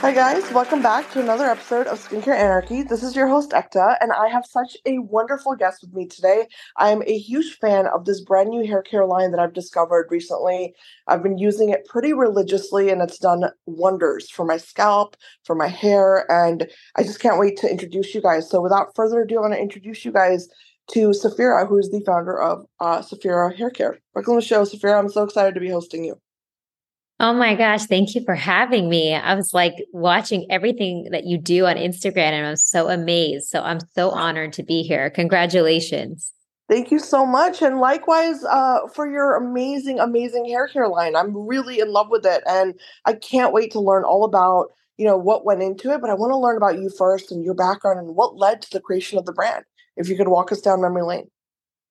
Hi, guys. Welcome back to another episode of Skincare Anarchy. This is your host, Ekta, and I have such a wonderful guest with me today. I am a huge fan of this brand new hair care line that I've discovered recently. I've been using it pretty religiously, and it's done wonders for my scalp, for my hair, and I just can't wait to introduce you guys. So, without further ado, I want to introduce you guys to Saphira, who is the founder of uh, Saphira Hair Care. Welcome to the show, Saphira. I'm so excited to be hosting you. Oh my gosh, thank you for having me. I was like watching everything that you do on Instagram and I'm so amazed. So I'm so honored to be here. Congratulations. Thank you so much. And likewise uh, for your amazing, amazing hair care line. I'm really in love with it. And I can't wait to learn all about, you know, what went into it. But I want to learn about you first and your background and what led to the creation of the brand. If you could walk us down memory lane.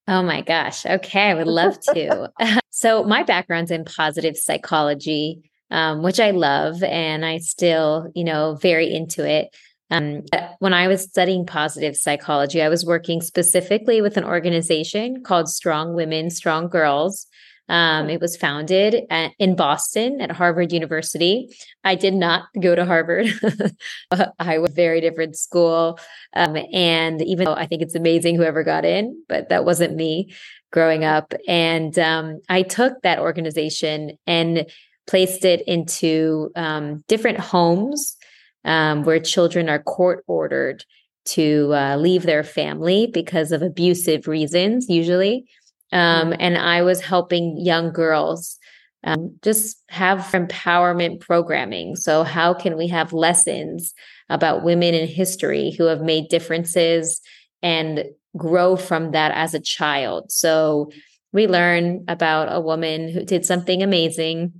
Oh my gosh. Okay. I would love to. so, my background's in positive psychology, um, which I love, and I still, you know, very into it. Um, when I was studying positive psychology, I was working specifically with an organization called Strong Women, Strong Girls. Um, it was founded at, in Boston at Harvard University. I did not go to Harvard. I was a very different school. Um, and even though I think it's amazing whoever got in, but that wasn't me growing up. And um, I took that organization and placed it into um, different homes um, where children are court ordered to uh, leave their family because of abusive reasons, usually. Um, and I was helping young girls um, just have empowerment programming. So, how can we have lessons about women in history who have made differences and grow from that as a child? So, we learn about a woman who did something amazing,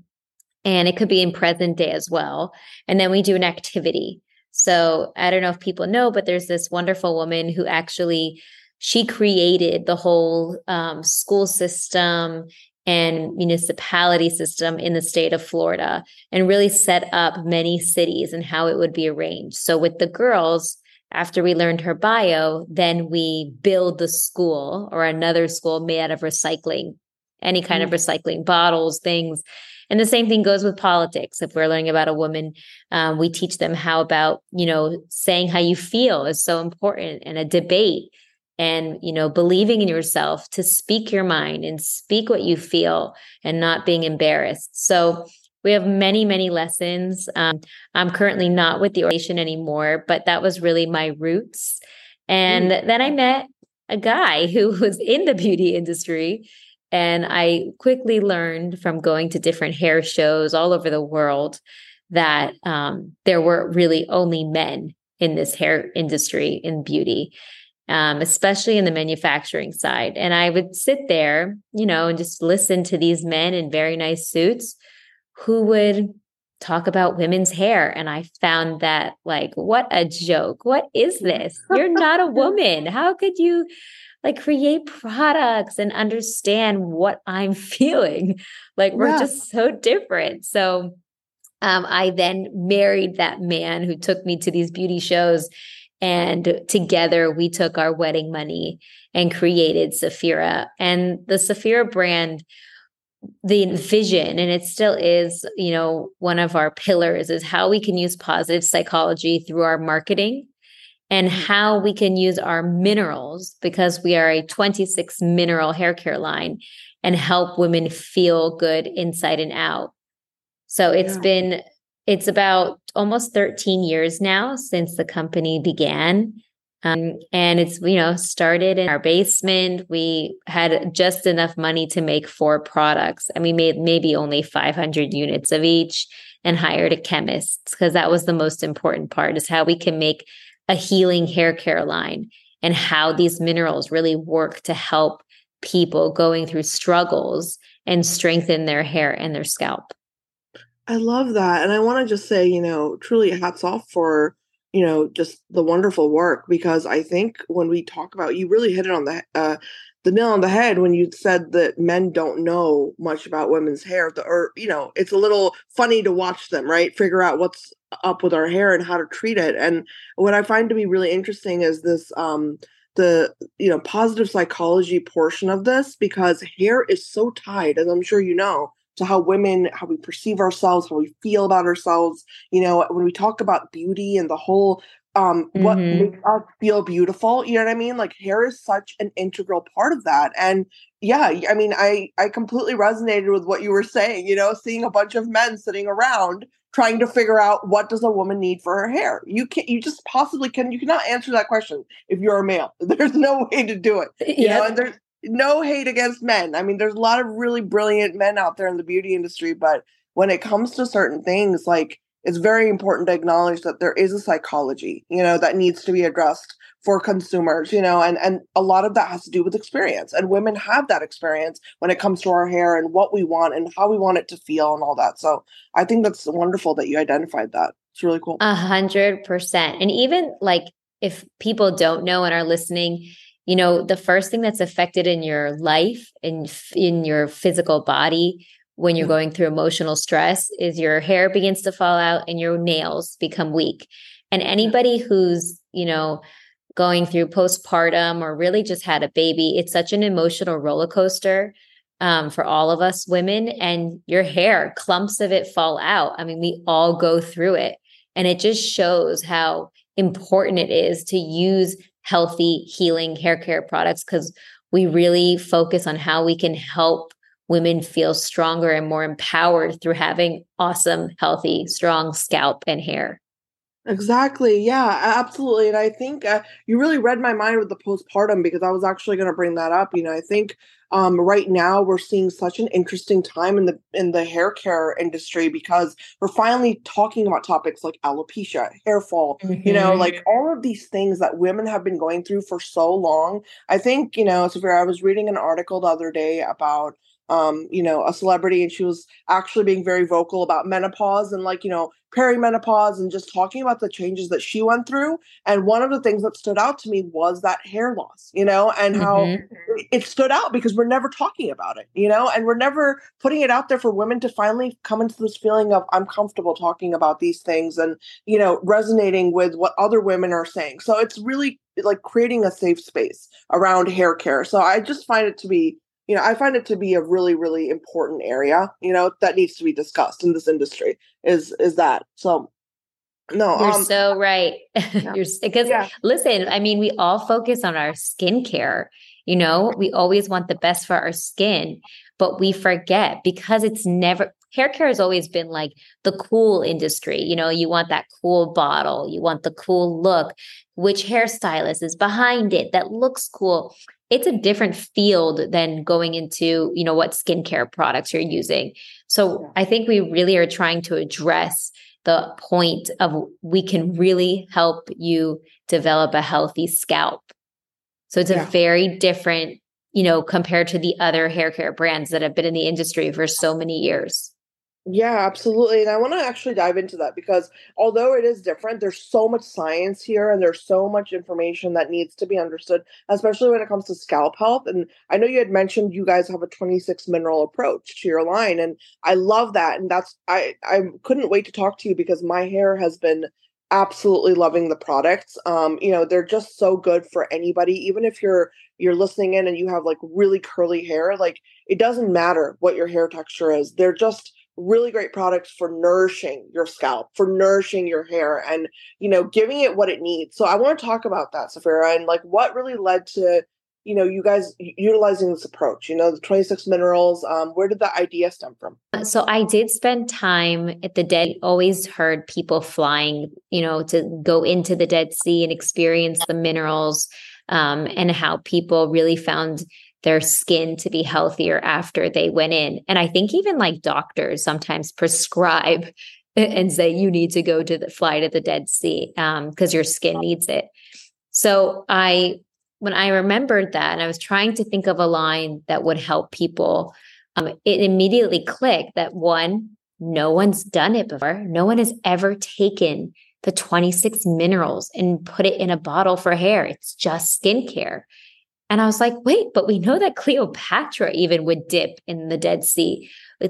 and it could be in present day as well. And then we do an activity. So, I don't know if people know, but there's this wonderful woman who actually she created the whole um, school system and municipality system in the state of Florida and really set up many cities and how it would be arranged. So with the girls, after we learned her bio, then we build the school or another school made out of recycling, any kind mm-hmm. of recycling bottles, things. And the same thing goes with politics. If we're learning about a woman, um, we teach them how about, you know, saying how you feel is so important and a debate and you know believing in yourself to speak your mind and speak what you feel and not being embarrassed. So we have many many lessons. Um, i'm currently not with the organization anymore but that was really my roots. And mm. then i met a guy who was in the beauty industry and i quickly learned from going to different hair shows all over the world that um, there were really only men in this hair industry in beauty um, especially in the manufacturing side. And I would sit there, you know, and just listen to these men in very nice suits who would talk about women's hair. And I found that, like, what a joke. What is this? You're not a woman. How could you? like create products and understand what I'm feeling. Like we're yeah. just so different. So um, I then married that man who took me to these beauty shows and together we took our wedding money and created Saphira. And the Saphira brand, the vision, and it still is, you know, one of our pillars is how we can use positive psychology through our marketing and mm-hmm. how we can use our minerals because we are a 26 mineral hair care line and help women feel good inside and out. So it's yeah. been it's about almost 13 years now since the company began. Um, and it's, you know, started in our basement. We had just enough money to make four products and we made maybe only 500 units of each and hired a chemist because that was the most important part is how we can make a healing hair care line and how these minerals really work to help people going through struggles and strengthen their hair and their scalp. I love that. And I want to just say, you know, truly hats off for, you know, just the wonderful work because I think when we talk about you really hit it on the uh the nail on the head when you said that men don't know much about women's hair the, or you know it's a little funny to watch them right figure out what's up with our hair and how to treat it and what i find to be really interesting is this um the you know positive psychology portion of this because hair is so tied as i'm sure you know to how women, how we perceive ourselves, how we feel about ourselves. You know, when we talk about beauty and the whole um mm-hmm. what makes us feel beautiful you know what i mean like hair is such an integral part of that and yeah i mean i i completely resonated with what you were saying you know seeing a bunch of men sitting around trying to figure out what does a woman need for her hair you can't you just possibly can you cannot answer that question if you're a male there's no way to do it you yep. know and there's no hate against men i mean there's a lot of really brilliant men out there in the beauty industry but when it comes to certain things like it's very important to acknowledge that there is a psychology, you know, that needs to be addressed for consumers, you know, and and a lot of that has to do with experience. And women have that experience when it comes to our hair and what we want and how we want it to feel and all that. So I think that's wonderful that you identified that. It's really cool. A hundred percent. And even like if people don't know and are listening, you know, the first thing that's affected in your life in in your physical body when you're mm-hmm. going through emotional stress is your hair begins to fall out and your nails become weak. And anybody who's, you know, going through postpartum or really just had a baby, it's such an emotional roller coaster um, for all of us women. And your hair, clumps of it fall out. I mean, we all go through it. And it just shows how important it is to use healthy, healing hair care products because we really focus on how we can help women feel stronger and more empowered through having awesome, healthy, strong scalp and hair. Exactly. Yeah, absolutely. And I think uh, you really read my mind with the postpartum because I was actually going to bring that up. You know, I think um, right now we're seeing such an interesting time in the in the hair care industry because we're finally talking about topics like alopecia, hair fall, mm-hmm. you know, mm-hmm. like all of these things that women have been going through for so long. I think, you know, Saphira, I was reading an article the other day about um, you know, a celebrity, and she was actually being very vocal about menopause and like, you know, perimenopause and just talking about the changes that she went through. And one of the things that stood out to me was that hair loss, you know, and how mm-hmm. it stood out because we're never talking about it, you know, and we're never putting it out there for women to finally come into this feeling of I'm comfortable talking about these things and, you know, resonating with what other women are saying. So it's really like creating a safe space around hair care. So I just find it to be you know, I find it to be a really, really important area, you know, that needs to be discussed in this industry is is that. So no, you're um, so right. Yeah. you're because yeah. listen, I mean, we all focus on our skincare. You know, we always want the best for our skin, but we forget because it's never hair care has always been like the cool industry. You know, you want that cool bottle, you want the cool look. Which hairstylist is behind it that looks cool? It's a different field than going into you know what skincare products you're using. So i think we really are trying to address the point of we can really help you develop a healthy scalp. So it's yeah. a very different you know compared to the other hair care brands that have been in the industry for so many years yeah, absolutely. And I want to actually dive into that because although it is different, there's so much science here and there's so much information that needs to be understood, especially when it comes to scalp health. And I know you had mentioned you guys have a 26 mineral approach to your line. And I love that. And that's, I, I couldn't wait to talk to you because my hair has been absolutely loving the products. Um, you know, they're just so good for anybody, even if you're you're listening in and you have like really curly hair, like it doesn't matter what your hair texture is. They're just really great products for nourishing your scalp, for nourishing your hair, and you know, giving it what it needs. So I want to talk about that, Saphira, and like what really led to you know you guys utilizing this approach. You know, the twenty six minerals. Um, where did the idea stem from? So I did spend time at the Dead. Always heard people flying, you know, to go into the Dead Sea and experience the minerals. Um, and how people really found their skin to be healthier after they went in. And I think even like doctors sometimes prescribe and say you need to go to the fly to the Dead Sea because um, your skin needs it. So I, when I remembered that, and I was trying to think of a line that would help people, um, it immediately clicked that one, no one's done it before. No one has ever taken the 26 minerals and put it in a bottle for hair. It's just skincare. And I was like, wait, but we know that Cleopatra even would dip in the Dead Sea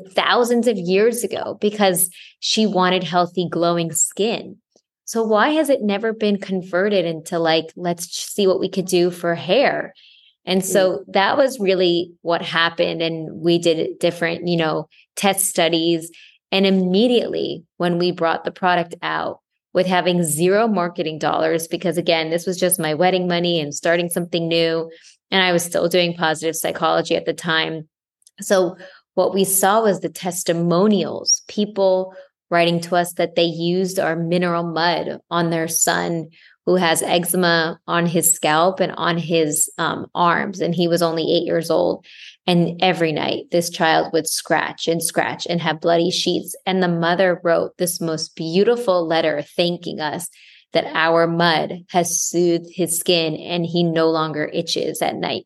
thousands of years ago because she wanted healthy, glowing skin. So why has it never been converted into like, let's see what we could do for hair? And so mm. that was really what happened. And we did different, you know, test studies. And immediately when we brought the product out with having zero marketing dollars, because again, this was just my wedding money and starting something new. And I was still doing positive psychology at the time. So what we saw was the testimonials, people writing to us that they used our mineral mud on their son who has eczema on his scalp and on his um, arms. And he was only eight years old. And every night, this child would scratch and scratch and have bloody sheets. And the mother wrote this most beautiful letter thanking us that our mud has soothed his skin and he no longer itches at night.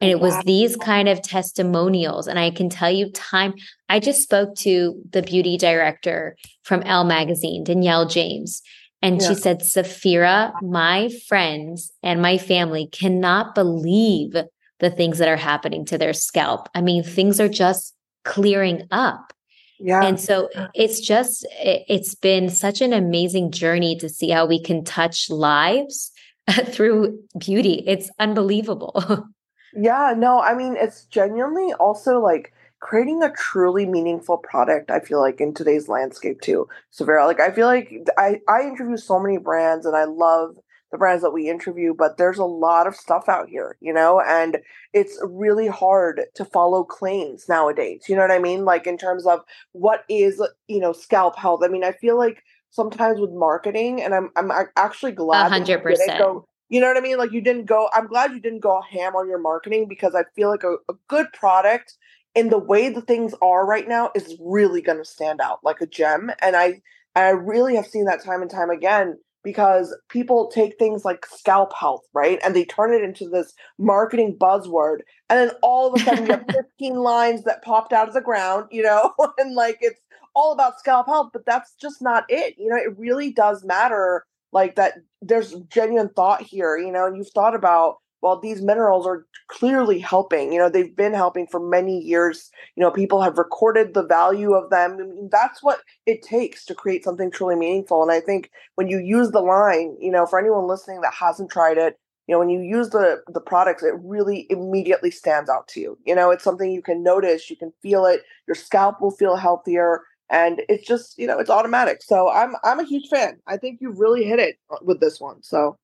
And it was wow. these kind of testimonials. And I can tell you, time, I just spoke to the beauty director from Elle Magazine, Danielle James, and yeah. she said, Saphira, my friends and my family cannot believe the things that are happening to their scalp. I mean, things are just clearing up. Yeah. And so it's just, it's been such an amazing journey to see how we can touch lives through beauty. It's unbelievable. yeah. No, I mean, it's genuinely also like, creating a truly meaningful product i feel like in today's landscape too Saphira. Like i feel like i i interview so many brands and i love the brands that we interview but there's a lot of stuff out here you know and it's really hard to follow claims nowadays you know what i mean? Like in terms of what is you know scalp health. I mean i feel like sometimes with marketing and i'm i'm actually glad 100% go, you know what i mean? Like you didn't go i'm glad you didn't go ham on your marketing because i feel like a, a good product in the way the things are right now is really going to stand out like a gem and i i really have seen that time and time again because people take things like scalp health right and they turn it into this marketing buzzword and then all of a sudden you have 15 lines that popped out of the ground you know and like it's all about scalp health but that's just not it you know it really does matter like that there's genuine thought here you know and you've thought about well these minerals are clearly helping you know they've been helping for many years. You know people have recorded the value of them I mean, that's what it takes to create something truly meaningful and i think when you use the line you know for anyone listening that hasn't tried it you know when you use the the products it really immediately stands out to you. You know it's something you can notice you can feel it your scalp will feel healthier and it's just you know it's automatic. So i'm i'm a huge fan. I think you really hit it uh, with this one so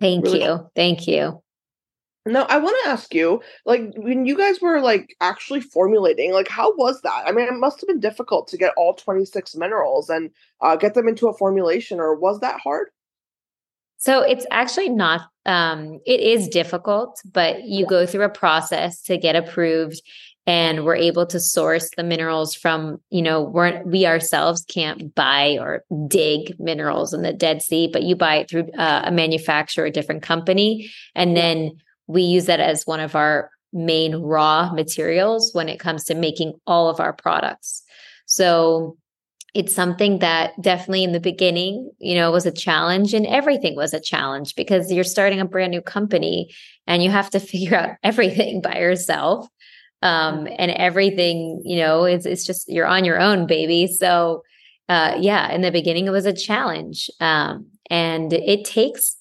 thank really you. Cool. thank you now, I want to ask you, like, when you guys were like actually formulating, like, how was that? I mean, it must have been difficult to get all 26 minerals and uh, get them into a formulation, or was that hard? So it's actually not, um, it is difficult, but you go through a process to get approved and we're able to source the minerals from you know we're we ourselves can't buy or dig minerals in the dead sea but you buy it through uh, a manufacturer a different company and then we use that as one of our main raw materials when it comes to making all of our products. So it's something that definitely in the beginning, you know, was a challenge and everything was a challenge because you're starting a brand new company and you have to figure out everything by yourself. Um, and everything, you know, it's, it's just, you're on your own, baby. So, uh, yeah, in the beginning, it was a challenge. Um, and it takes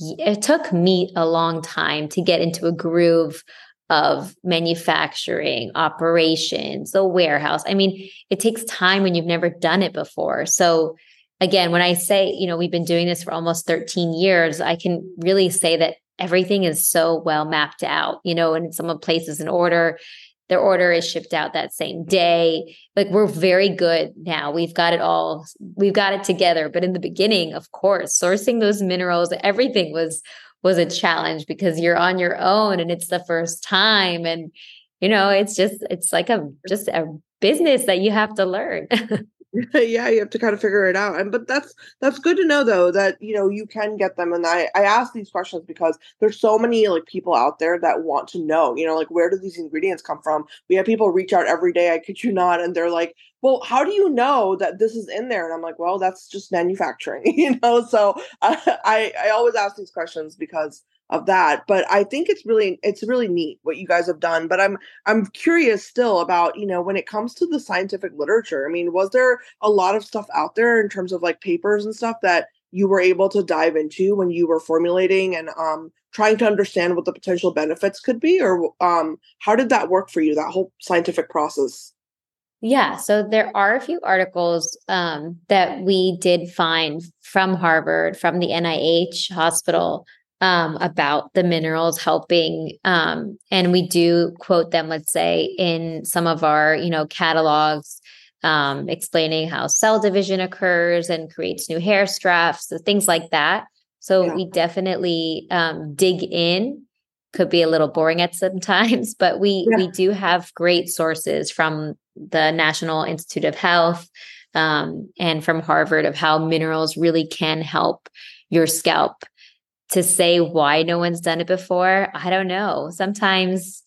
it took me a long time to get into a groove of manufacturing, operations, the warehouse. I mean, it takes time when you've never done it before. So, again, when I say, you know, we've been doing this for almost 13 years, I can really say that everything is so well mapped out, you know, and some places in order their order is shipped out that same day. Like we're very good now. We've got it all, we've got it together. But in the beginning, of course, sourcing those minerals, everything was was a challenge because you're on your own and it's the first time. And you know, it's just it's like a just a business that you have to learn. yeah you have to kind of figure it out and but that's that's good to know though that you know you can get them and i i ask these questions because there's so many like people out there that want to know you know like where do these ingredients come from? We have people reach out every day i kid you not and they're like well how do you know that this is in there? And i'm like well that's just manufacturing you know so I, I i always ask these questions because of that but i think it's really it's really neat what you guys have done but i'm i'm curious still about you know when it comes to the scientific literature i mean was there a lot of stuff out there in terms of like papers and stuff that you were able to dive into when you were formulating and um trying to understand what the potential benefits could be or um, how did that work for you that whole scientific process? Yeah, so there are a few articles um, that we did find from Harvard, from the NIH hospital, um, about the minerals helping, um, and we do quote them. Let's say in some of our, you know, catalogs, um, explaining how cell division occurs and creates new hair straps, so things like that. So yeah. we definitely um, dig in could be a little boring at sometimes, but we yeah. we do have great sources from the National Institute of Health um, and from Harvard of how minerals really can help your scalp. To say why no one's done it before, I don't know. Sometimes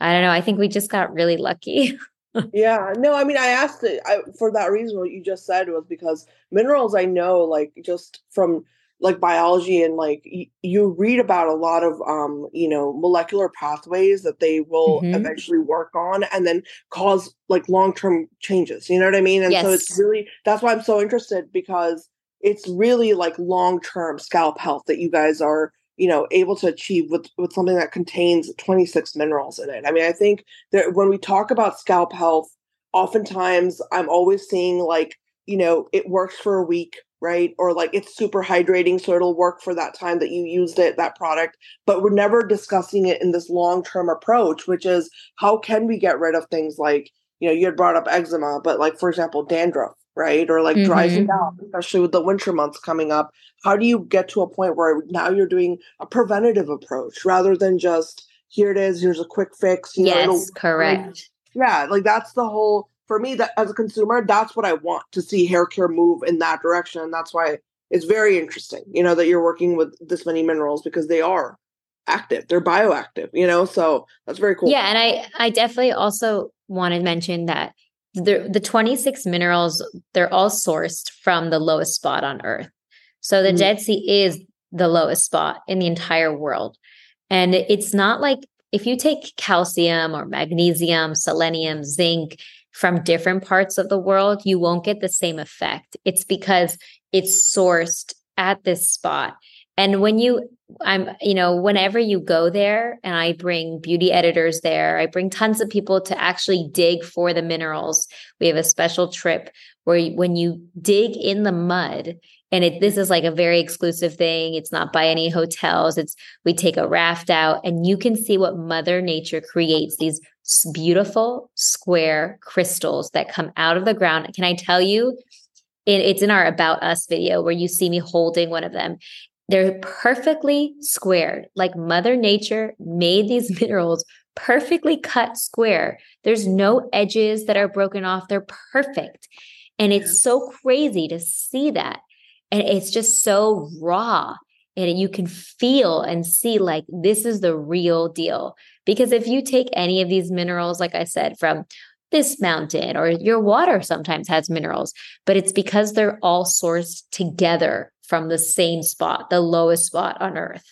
I don't know. I think we just got really lucky. yeah, no, I mean, I asked it I, for that reason. What you just said was because minerals, I know, like just from like biology and like y- you read about a lot of um you know molecular pathways that they will mm-hmm. eventually work on and then cause like long-term changes you know what i mean and yes. so it's really that's why i'm so interested because it's really like long-term scalp health that you guys are you know able to achieve with with something that contains 26 minerals in it i mean i think that when we talk about scalp health oftentimes i'm always seeing like you know it works for a week right? Or like it's super hydrating, so it'll work for that time that you used it, that product. But we're never discussing it in this long term approach, which is how can we get rid of things like, you know, you had brought up eczema, but like, for example, dandruff, right? Or like mm-hmm. dries and down, especially with the winter months coming up. How do you get to a point where now you're doing a preventative approach rather than just here it is, here's a quick fix? You yes, know, correct. Like, yeah, like that's the whole for me that as a consumer that's what i want to see hair care move in that direction And that's why it's very interesting you know that you're working with this many minerals because they are active they're bioactive you know so that's very cool yeah and i i definitely also want to mention that the the 26 minerals they're all sourced from the lowest spot on earth so the mm-hmm. dead sea is the lowest spot in the entire world and it's not like if you take calcium or magnesium selenium zinc from different parts of the world, you won't get the same effect. It's because it's sourced at this spot. And when you, I'm, you know, whenever you go there and I bring beauty editors there, I bring tons of people to actually dig for the minerals. We have a special trip where when you dig in the mud, and it, this is like a very exclusive thing. It's not by any hotels. It's we take a raft out and you can see what Mother Nature creates these beautiful square crystals that come out of the ground. Can I tell you? It, it's in our About Us video where you see me holding one of them. They're perfectly squared, like Mother Nature made these minerals perfectly cut square. There's no edges that are broken off. They're perfect. And it's so crazy to see that. And it's just so raw. And you can feel and see like this is the real deal. Because if you take any of these minerals, like I said, from this mountain or your water sometimes has minerals, but it's because they're all sourced together from the same spot, the lowest spot on earth.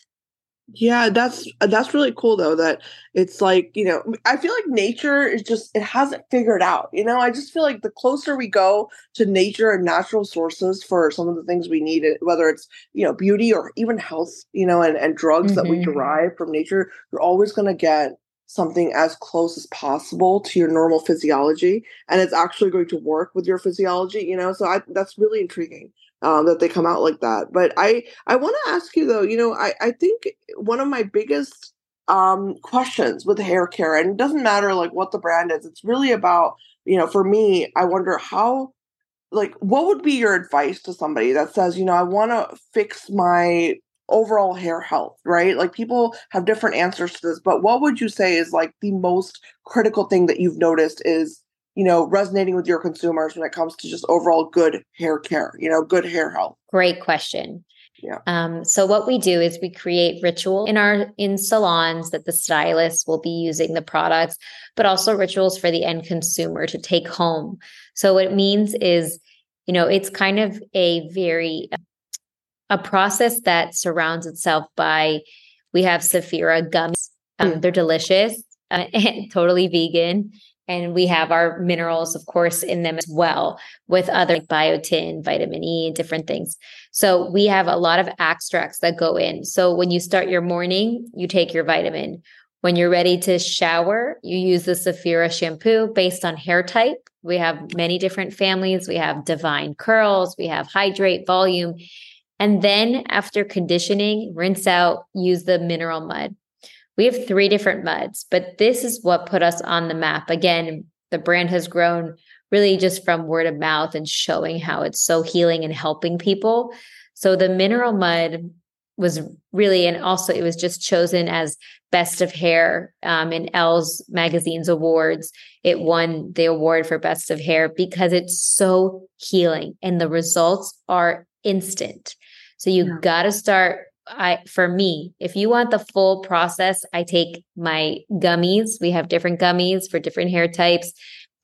Yeah, that's that's really cool though that it's like, you know, I feel like nature is just it hasn't figured out. You know, I just feel like the closer we go to nature and natural sources for some of the things we need, whether it's, you know, beauty or even health, you know, and, and drugs mm-hmm. that we mm-hmm. derive from nature, you're always gonna get something as close as possible to your normal physiology and it's actually going to work with your physiology you know so I, that's really intriguing um, that they come out like that. But I I want to ask you though, you know, I I think one of my biggest um, questions with hair care, and it doesn't matter like what the brand is, it's really about you know, for me, I wonder how like what would be your advice to somebody that says you know i want to fix my overall hair health right like people have different answers to this but what would you say is like the most critical thing that you've noticed is you know, resonating with your consumers when it comes to just overall good hair care, you know, good hair health? Great question. Yeah. Um, so what we do is we create ritual in our in salons that the stylists will be using the products, but also rituals for the end consumer to take home. So what it means is, you know, it's kind of a very a process that surrounds itself by we have Saphira gummies. Um. They're delicious, uh, totally vegan and we have our minerals, of course, in them as well, with other like biotin, vitamin E, different things. So we have a lot of extracts that go in. So when you start your morning, you take your vitamin. When you're ready to shower, you use the Saphira shampoo based on hair type. We have many different families. We have divine curls, we have hydrate, volume. And then after conditioning, rinse out, use the mineral mud. We have three different muds, but this is what put us on the map. Again, the brand has grown really just from word of mouth and showing how it's so healing and helping people. So the mineral mud was really, and also it was just chosen as best of hair um, in Elle's magazine's awards. It won the award for best of hair because it's so healing and the results are instant. So you yeah. got to start I for me, if you want the full process, I take my gummies. We have different gummies for different hair types.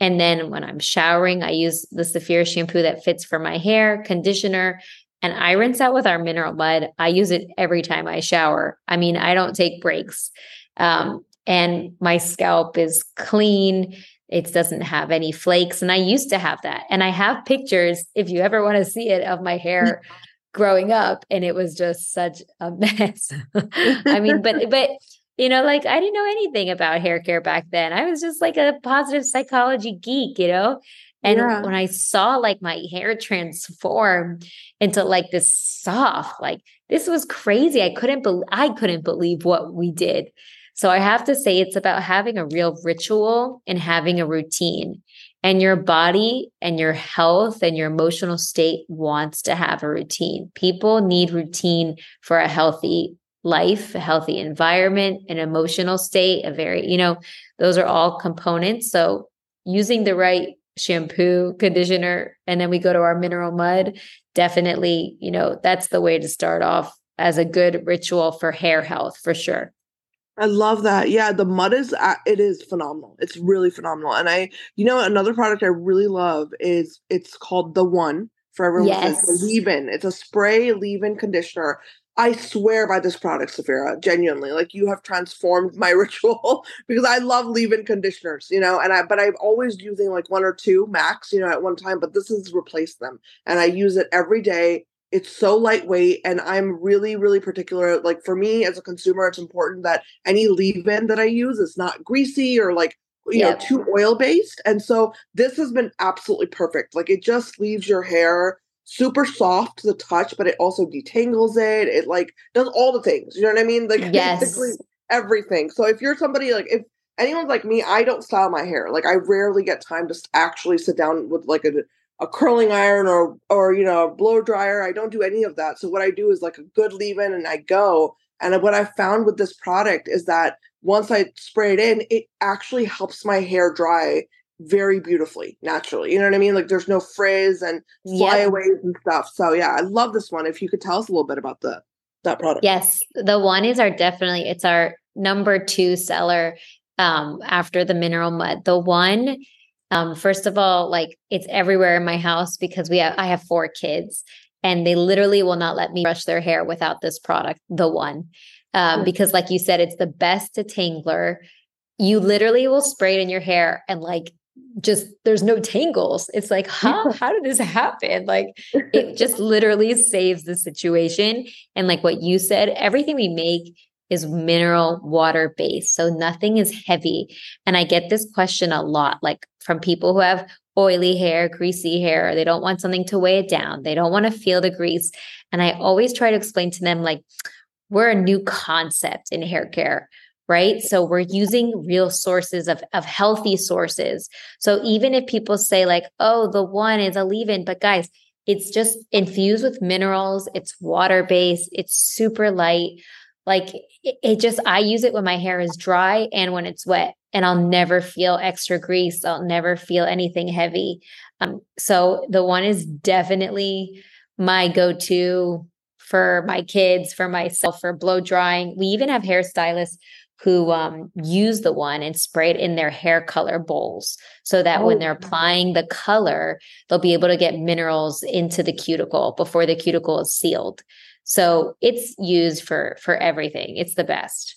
And then when I'm showering, I use the Saphira shampoo that fits for my hair, conditioner, and I rinse out with our mineral mud. I use it every time I shower. I mean, I don't take breaks. Um, and my scalp is clean. It doesn't have any flakes. And I used to have that. And I have pictures, if you ever want to see it, of my hair growing up and it was just such a mess. I mean, but but you know, like I didn't know anything about hair care back then. I was just like a positive psychology geek, you know? And yeah. when I saw like my hair transform into like this soft, like this was crazy. I couldn't believe I couldn't believe what we did. So I have to say it's about having a real ritual and having a routine. And your body and your health and your emotional state wants to have a routine. People need routine for a healthy life, a healthy environment, an emotional state, a very, you know, those are all components. So using the right shampoo, conditioner, and then we go to our mineral mud, definitely, you know, that's the way to start off as a good ritual for hair health for sure. I love that. Yeah, the mud is uh, it is phenomenal. It's really phenomenal. And I, you know, another product I really love is it's called the One for everyone. Yes. It's a leave-in. It's a spray leave-in conditioner. I swear by this product, Saphira. Genuinely, like you have transformed my ritual because I love leave-in conditioners, you know. And I, but I'm always using like one or two max, you know, at one time. But this has replaced them, and I use it every day it's so lightweight and i'm really really particular like for me as a consumer it's important that any leave-in that i use is not greasy or like you know too oil based and so this has been absolutely perfect like it just leaves your hair super soft to the touch but it also detangles it it like does all the things you know what i mean like yes. basically everything so if you're somebody like if anyone's like me i don't style my hair like i rarely get time to actually sit down with like a a curling iron or or you know a blow dryer. I don't do any of that. So what I do is like a good leave-in and I go. And what I found with this product is that once I spray it in, it actually helps my hair dry very beautifully, naturally. You know what I mean? Like there's no frizz and flyaways yep. and stuff. So yeah, I love this one. If you could tell us a little bit about the that product. Yes, the one is our definitely it's our number two seller um after the mineral mud. The one um, first of all, like it's everywhere in my house because we have I have four kids and they literally will not let me brush their hair without this product, the one. Um, because like you said, it's the best detangler. You literally will spray it in your hair and like just there's no tangles. It's like, huh, how did this happen? Like it just literally saves the situation. And like what you said, everything we make is mineral water based. So nothing is heavy. And I get this question a lot, like from people who have oily hair, greasy hair. They don't want something to weigh it down. They don't want to feel the grease. And I always try to explain to them, like, we're a new concept in hair care right so we're using real sources of, of healthy sources so even if people say like oh the one is a leave-in but guys it's just infused with minerals it's water based it's super light like it, it just, I use it when my hair is dry and when it's wet, and I'll never feel extra grease. I'll never feel anything heavy. Um, so the one is definitely my go to for my kids, for myself, for blow drying. We even have hairstylists who um, use the one and spray it in their hair color bowls so that oh. when they're applying the color, they'll be able to get minerals into the cuticle before the cuticle is sealed. So it's used for for everything. It's the best.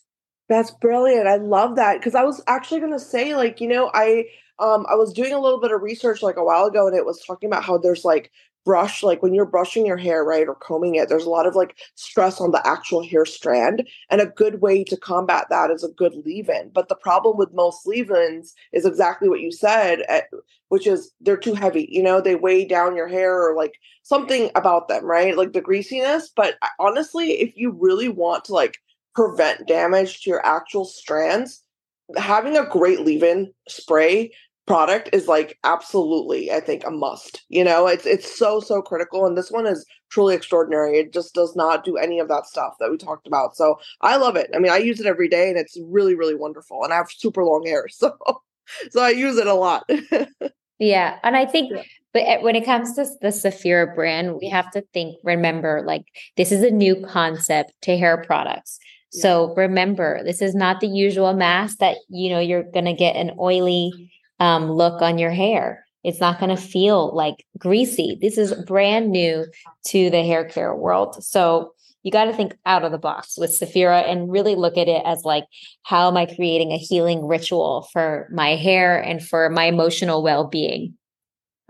That's brilliant. I love that because I was actually going to say, like, you know, I um I was doing a little bit of research like a while ago, and it was talking about how there's like brush like when you're brushing your hair right or combing it there's a lot of like stress on the actual hair strand and a good way to combat that is a good leave-in but the problem with most leave-ins is exactly what you said eh, which is they're too heavy you know they weigh down your hair or like something about them right like the greasiness but honestly if you really want to like prevent damage to your actual strands having a great leave-in spray product is like absolutely i think a must you know? It's it's so so critical and this one is truly extraordinary it just does not do any of that stuff that we talked about so i love it i mean i use it every day and it's really really wonderful and i have super long hair so so i use it a lot. Yeah and i think yeah. but eh, when it comes to the Saphira brand we have to think remember like this is a new concept to hair products so remember this is not the usual mask that you know you're going to get an oily um, look on your hair. It's not going to feel like greasy. This is brand new to the hair care world. So you got to think out of the box with Saphira and really look at it as like, how am I creating a healing ritual for my hair and for my emotional well being?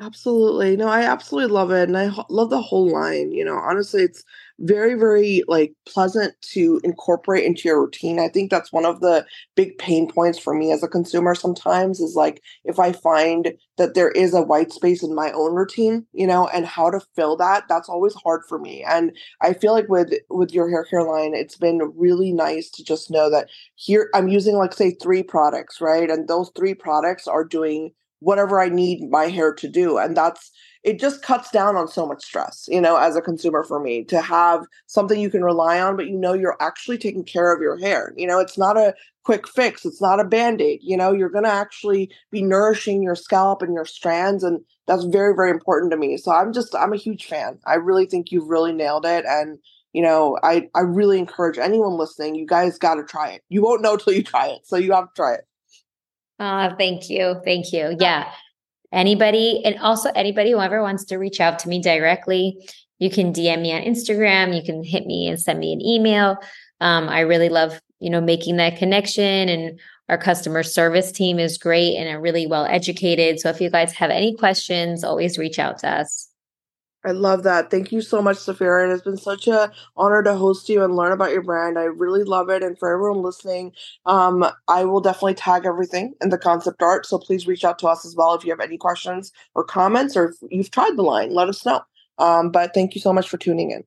Absolutely. No, I absolutely love it. And I ho- love the whole line. You know, honestly, it's very, very like pleasant to incorporate into your routine. I think that's one of the big pain points for me as a consumer sometimes is like if I find that there is a white space in my own routine, you know, and how to fill that, that's always hard for me. And I feel like with with your hair care line, it's been really nice to just know that here I'm using like say three products, right? And those three products are doing whatever I need my hair to do. And that's it just cuts down on so much stress, you know, as a consumer for me to have something you can rely on, but you know you're actually taking care of your hair. You know, it's not a quick fix, it's not a band-aid. You know, you're gonna actually be nourishing your scalp and your strands, and that's very, very important to me. So I'm just I'm a huge fan. I really think you've really nailed it. And you know, I I really encourage anyone listening, you guys gotta try it. You won't know till you try it. So you have to try it. Oh, thank you. Thank you. Yeah. Anybody, and also anybody who ever wants to reach out to me directly, you can DM me on Instagram. You can hit me and send me an email. Um, I really love, you know, making that connection and our customer service team is great and are really well educated. So if you guys have any questions, always reach out to us. I love that. Thank you so much, Saphira. It has been such a honor to host you and learn about your brand. I really love it. And for everyone listening, um, I will definitely tag everything in the concept art. So please reach out to us as well if you have any questions or comments, or if you've tried the line, let us know. Um, but thank you so much for tuning in.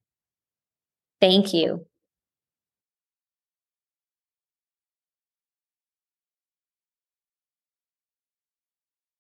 Thank you.